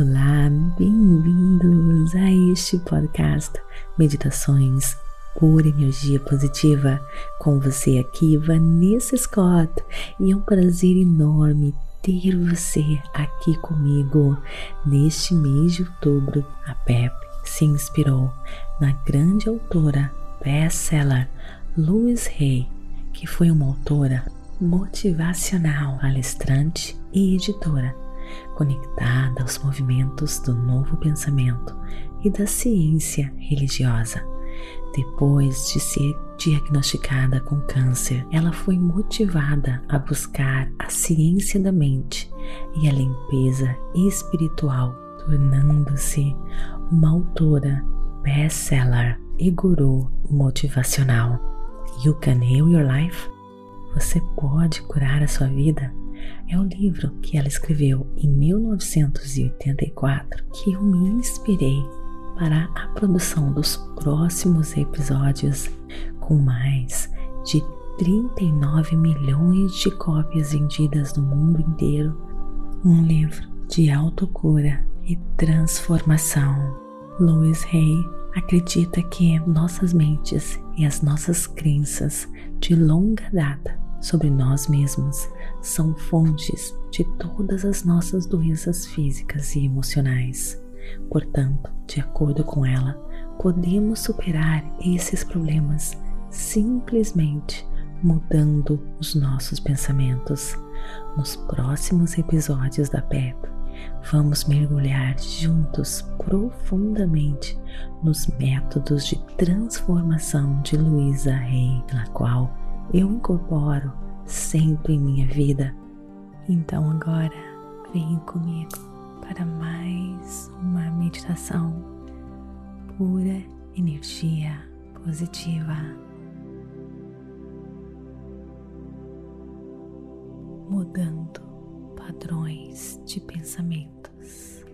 Olá, bem-vindos a este podcast Meditações por Energia Positiva. Com você aqui, Vanessa Scott, e é um prazer enorme ter você aqui comigo. Neste mês de outubro, a PEP se inspirou na grande autora best-seller Louise Hay, que foi uma autora motivacional, palestrante e editora conectada aos movimentos do novo pensamento e da ciência religiosa. Depois de ser diagnosticada com câncer, ela foi motivada a buscar a ciência da mente e a limpeza espiritual, tornando-se uma autora best-seller e guru motivacional. You Can Heal Your Life? Você pode curar a sua vida? É o livro que ela escreveu em 1984 que eu me inspirei para a produção dos próximos episódios com mais de 39 milhões de cópias vendidas no mundo inteiro. Um livro de autocura e transformação. Louis Hay acredita que nossas mentes e as nossas crenças de longa data sobre nós mesmos são fontes de todas as nossas doenças físicas e emocionais. Portanto, de acordo com ela, podemos superar esses problemas simplesmente mudando os nossos pensamentos. Nos próximos episódios da PEP, vamos mergulhar juntos profundamente nos métodos de transformação de Luísa Rey, na qual eu incorporo sempre em minha vida. Então agora venha comigo para mais uma meditação pura energia positiva. Mudando padrões de pensamentos.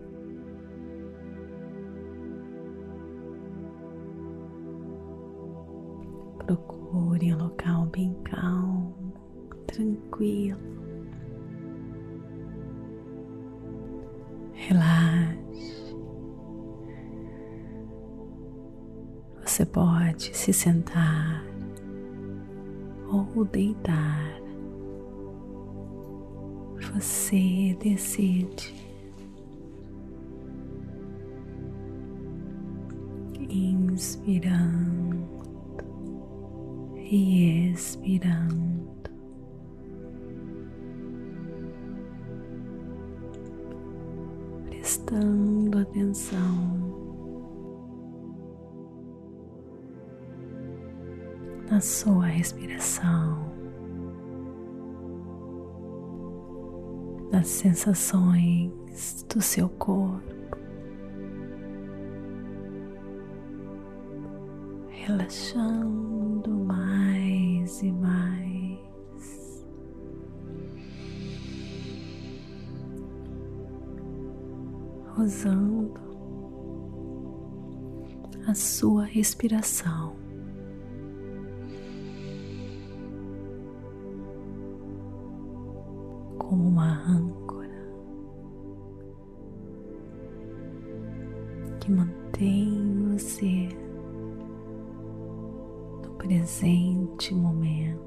Procure um local bem calmo, tranquilo. Relaxe. Você pode se sentar ou deitar. Você decide. Inspirando e expirando. Prestando atenção na sua respiração, nas sensações do seu corpo. relaxando e mais. Usando a sua respiração. Como uma âncora que mantém você presente momento.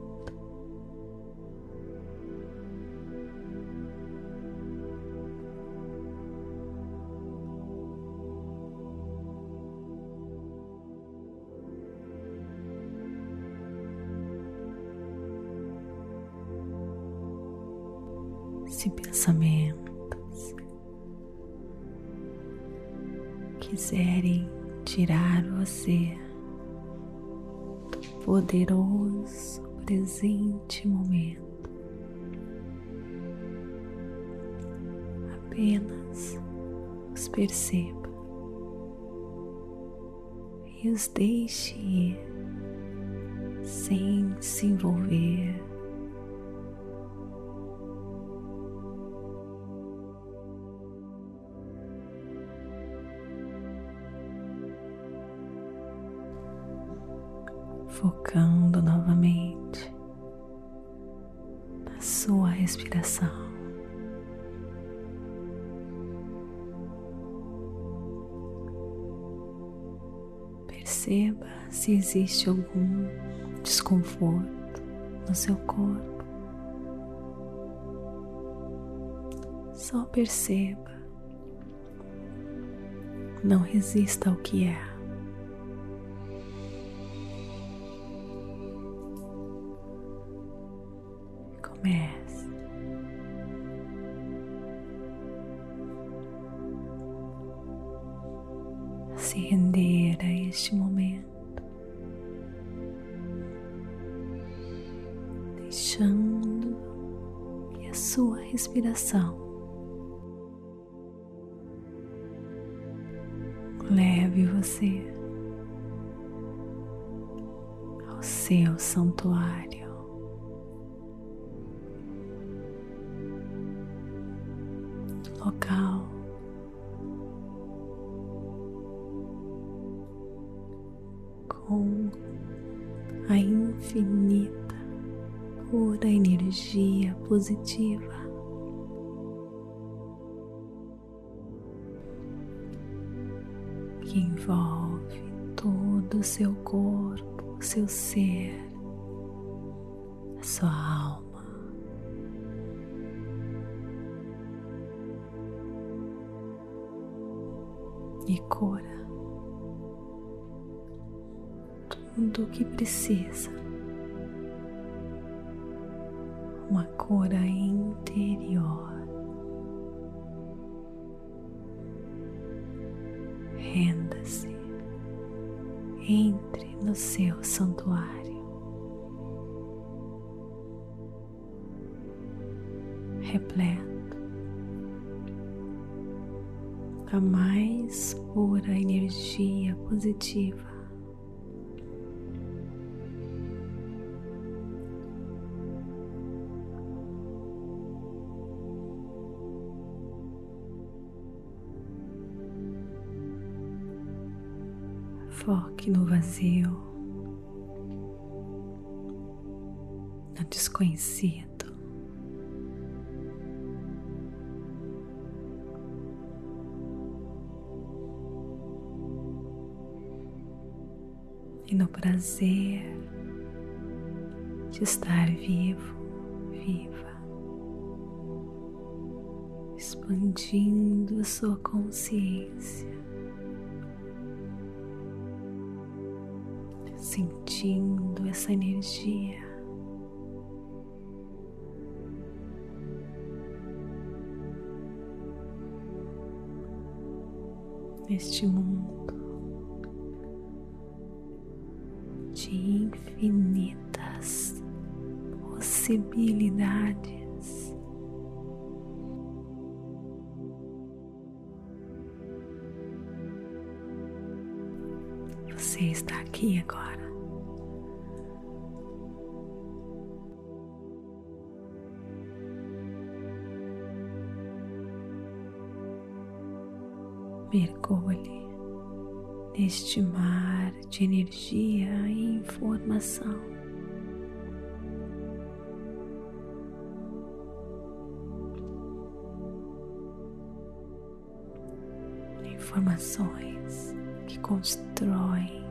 Se pensamentos quiserem tirar você poderoso presente momento. Apenas os perceba e os deixe ir sem se envolver focando novamente na sua respiração. Perceba se existe algum desconforto no seu corpo. Só perceba. Não resista ao que é. Sua respiração leve você ao seu santuário. Local positiva. que envolve todo o seu corpo, seu ser, a sua alma. E cura tudo o que precisa. Uma cura interior. renda-se, entre no seu santuário, repleto da mais pura energia positiva. Foque no vazio, no desconhecido. E no prazer de estar vivo, viva, expandindo a sua consciência. Sentindo essa energia. Neste mundo de infinitas possibilidades. Você está aqui agora. Mergulhe neste mar de energia e informação. Informações que constroem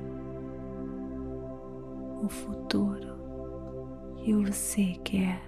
o futuro que você quer.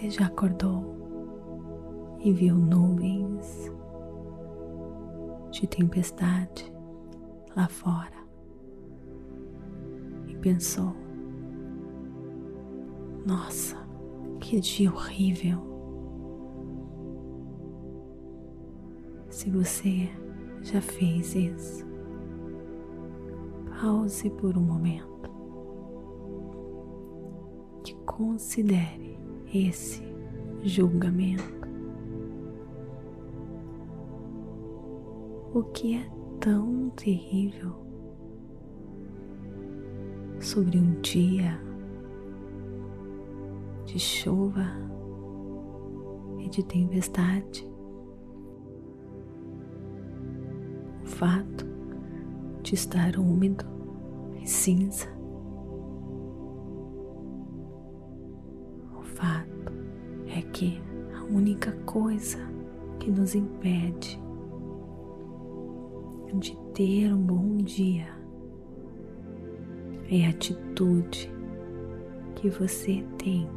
Você já acordou e viu nuvens de tempestade lá fora? pensou: Nossa, que dia horrível. Se você já fez isso, pause por um momento e considere esse julgamento. O que é tão terrível sobre um dia de chuva e de tempestade? O fato de estar úmido e cinza. Fato é que a única coisa que nos impede de ter um bom dia é a atitude que você tem.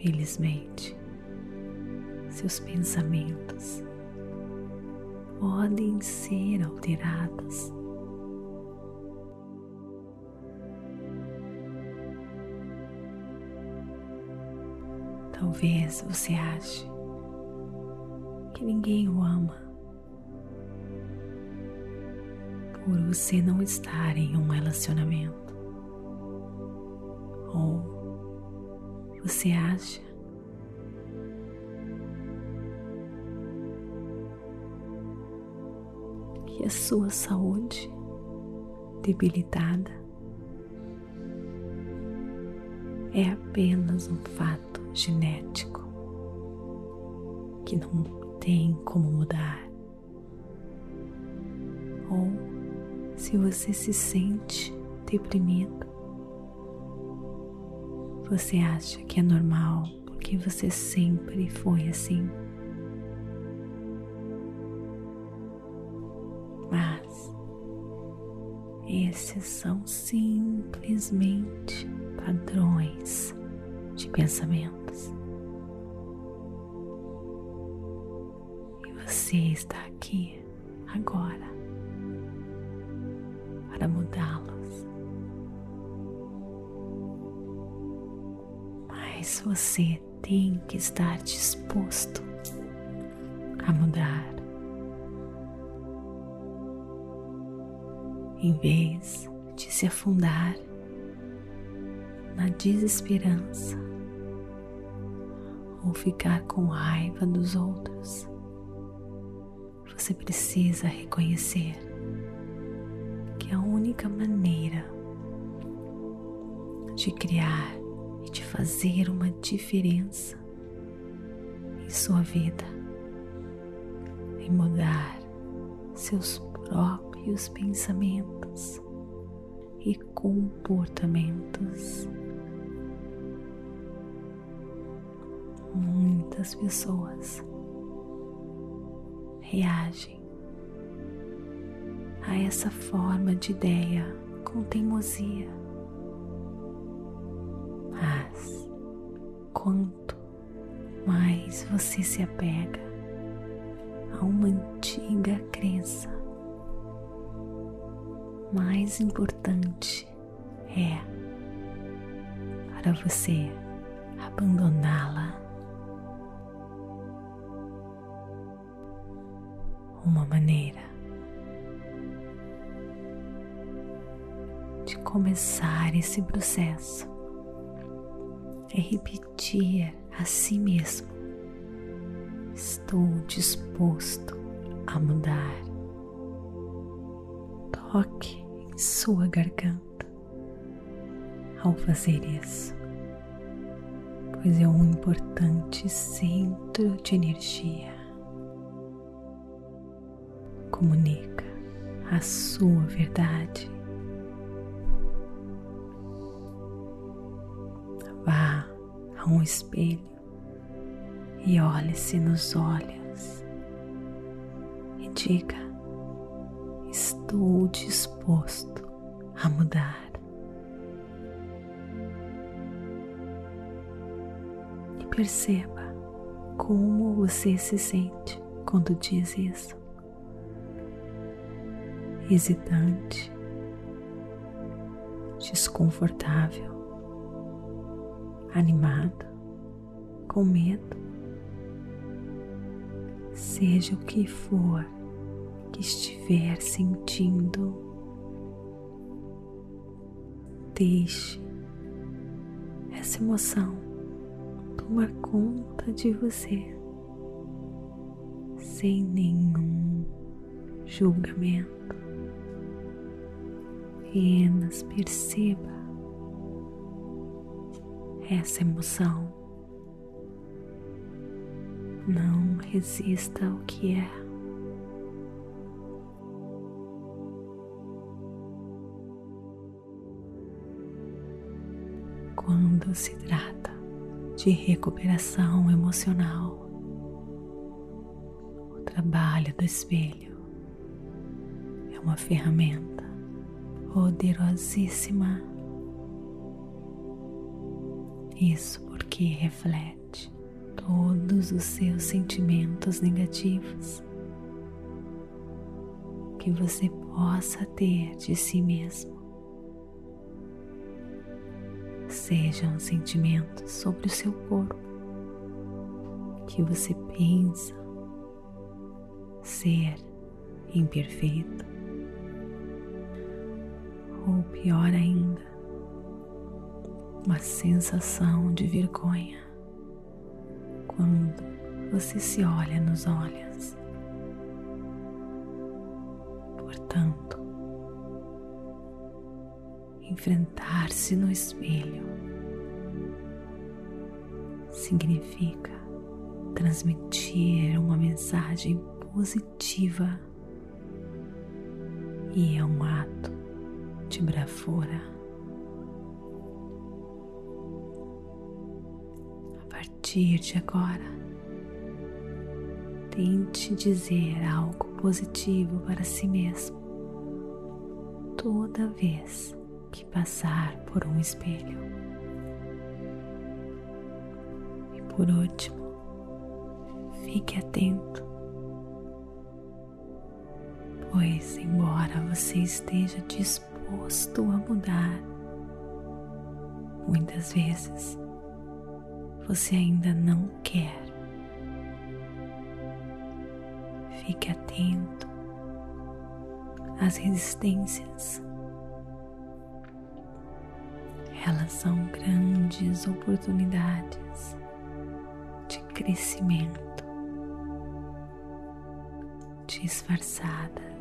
Felizmente, seus pensamentos podem ser alterados. Talvez você ache que ninguém o ama por você não estar em um relacionamento. Ou você acha que a sua saúde debilitada é apenas um fato genético que não tem como mudar. Ou se você se sente deprimido, você acha que é normal porque você sempre foi assim. Mas esses são simplesmente padrões de pensamentos. Você está aqui agora para mudá-los. Mas você tem que estar disposto a mudar. em vez de se afundar na desesperança ou ficar com raiva dos outros, você precisa reconhecer que a única maneira de criar e de fazer uma diferença em sua vida é mudar seus próprios os pensamentos e comportamentos. Muitas pessoas reagem a essa forma de ideia com teimosia. Mas quanto mais você se apega a uma antiga crença, mais importante é para você abandoná-la. Uma maneira de começar esse processo é repetir a si mesmo: Estou disposto a mudar. Toque sua garganta ao fazer isso, pois é um importante centro de energia. Comunica a sua verdade. Vá a um espelho e olhe-se nos olhos e diga: estou disposto a mudar. E perceba como você se sente quando diz isso. Hesitante, desconfortável, animado, com medo, seja o que for que estiver sentindo, deixe essa emoção tomar conta de você sem nenhum julgamento. Apenas perceba essa emoção. Não resista ao que é. Quando se trata de recuperação emocional, o trabalho do espelho é uma ferramenta poderosíssima. Isso porque reflete todos os seus sentimentos negativos que você possa ter de si mesmo. Sejam sentimentos sobre o seu corpo que você pensa ser imperfeito, ou pior ainda, uma sensação de vergonha quando você se olha nos olhos. Portanto, enfrentar-se no espelho significa transmitir uma mensagem positiva e é um ato de bravura. A partir de agora, tente dizer algo positivo para si mesmo toda vez que passar por um espelho. E por último, fique atento, pois, embora você esteja disposto a mudar, muitas vezes você ainda não quer. Fique atento às resistências. Elas são grandes oportunidades de crescimento disfarçadas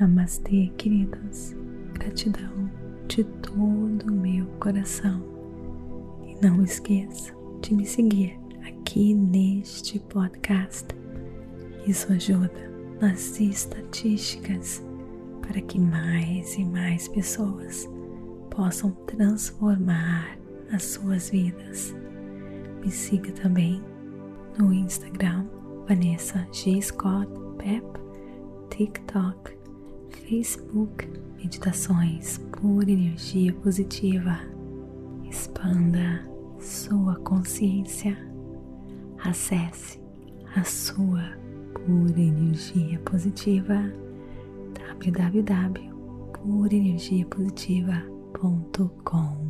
Namastê, queridos. Gratidão de todo o meu coração. E não esqueça de me seguir aqui neste podcast. Isso ajuda nas estatísticas para que mais e mais pessoas possam transformar as suas vidas. Me siga também no Instagram Vanessa G. Scott Pep, TikTok Facebook Meditações por Energia Positiva. Expanda sua consciência. Acesse a sua pura energia positiva www.purenergiapositiva.com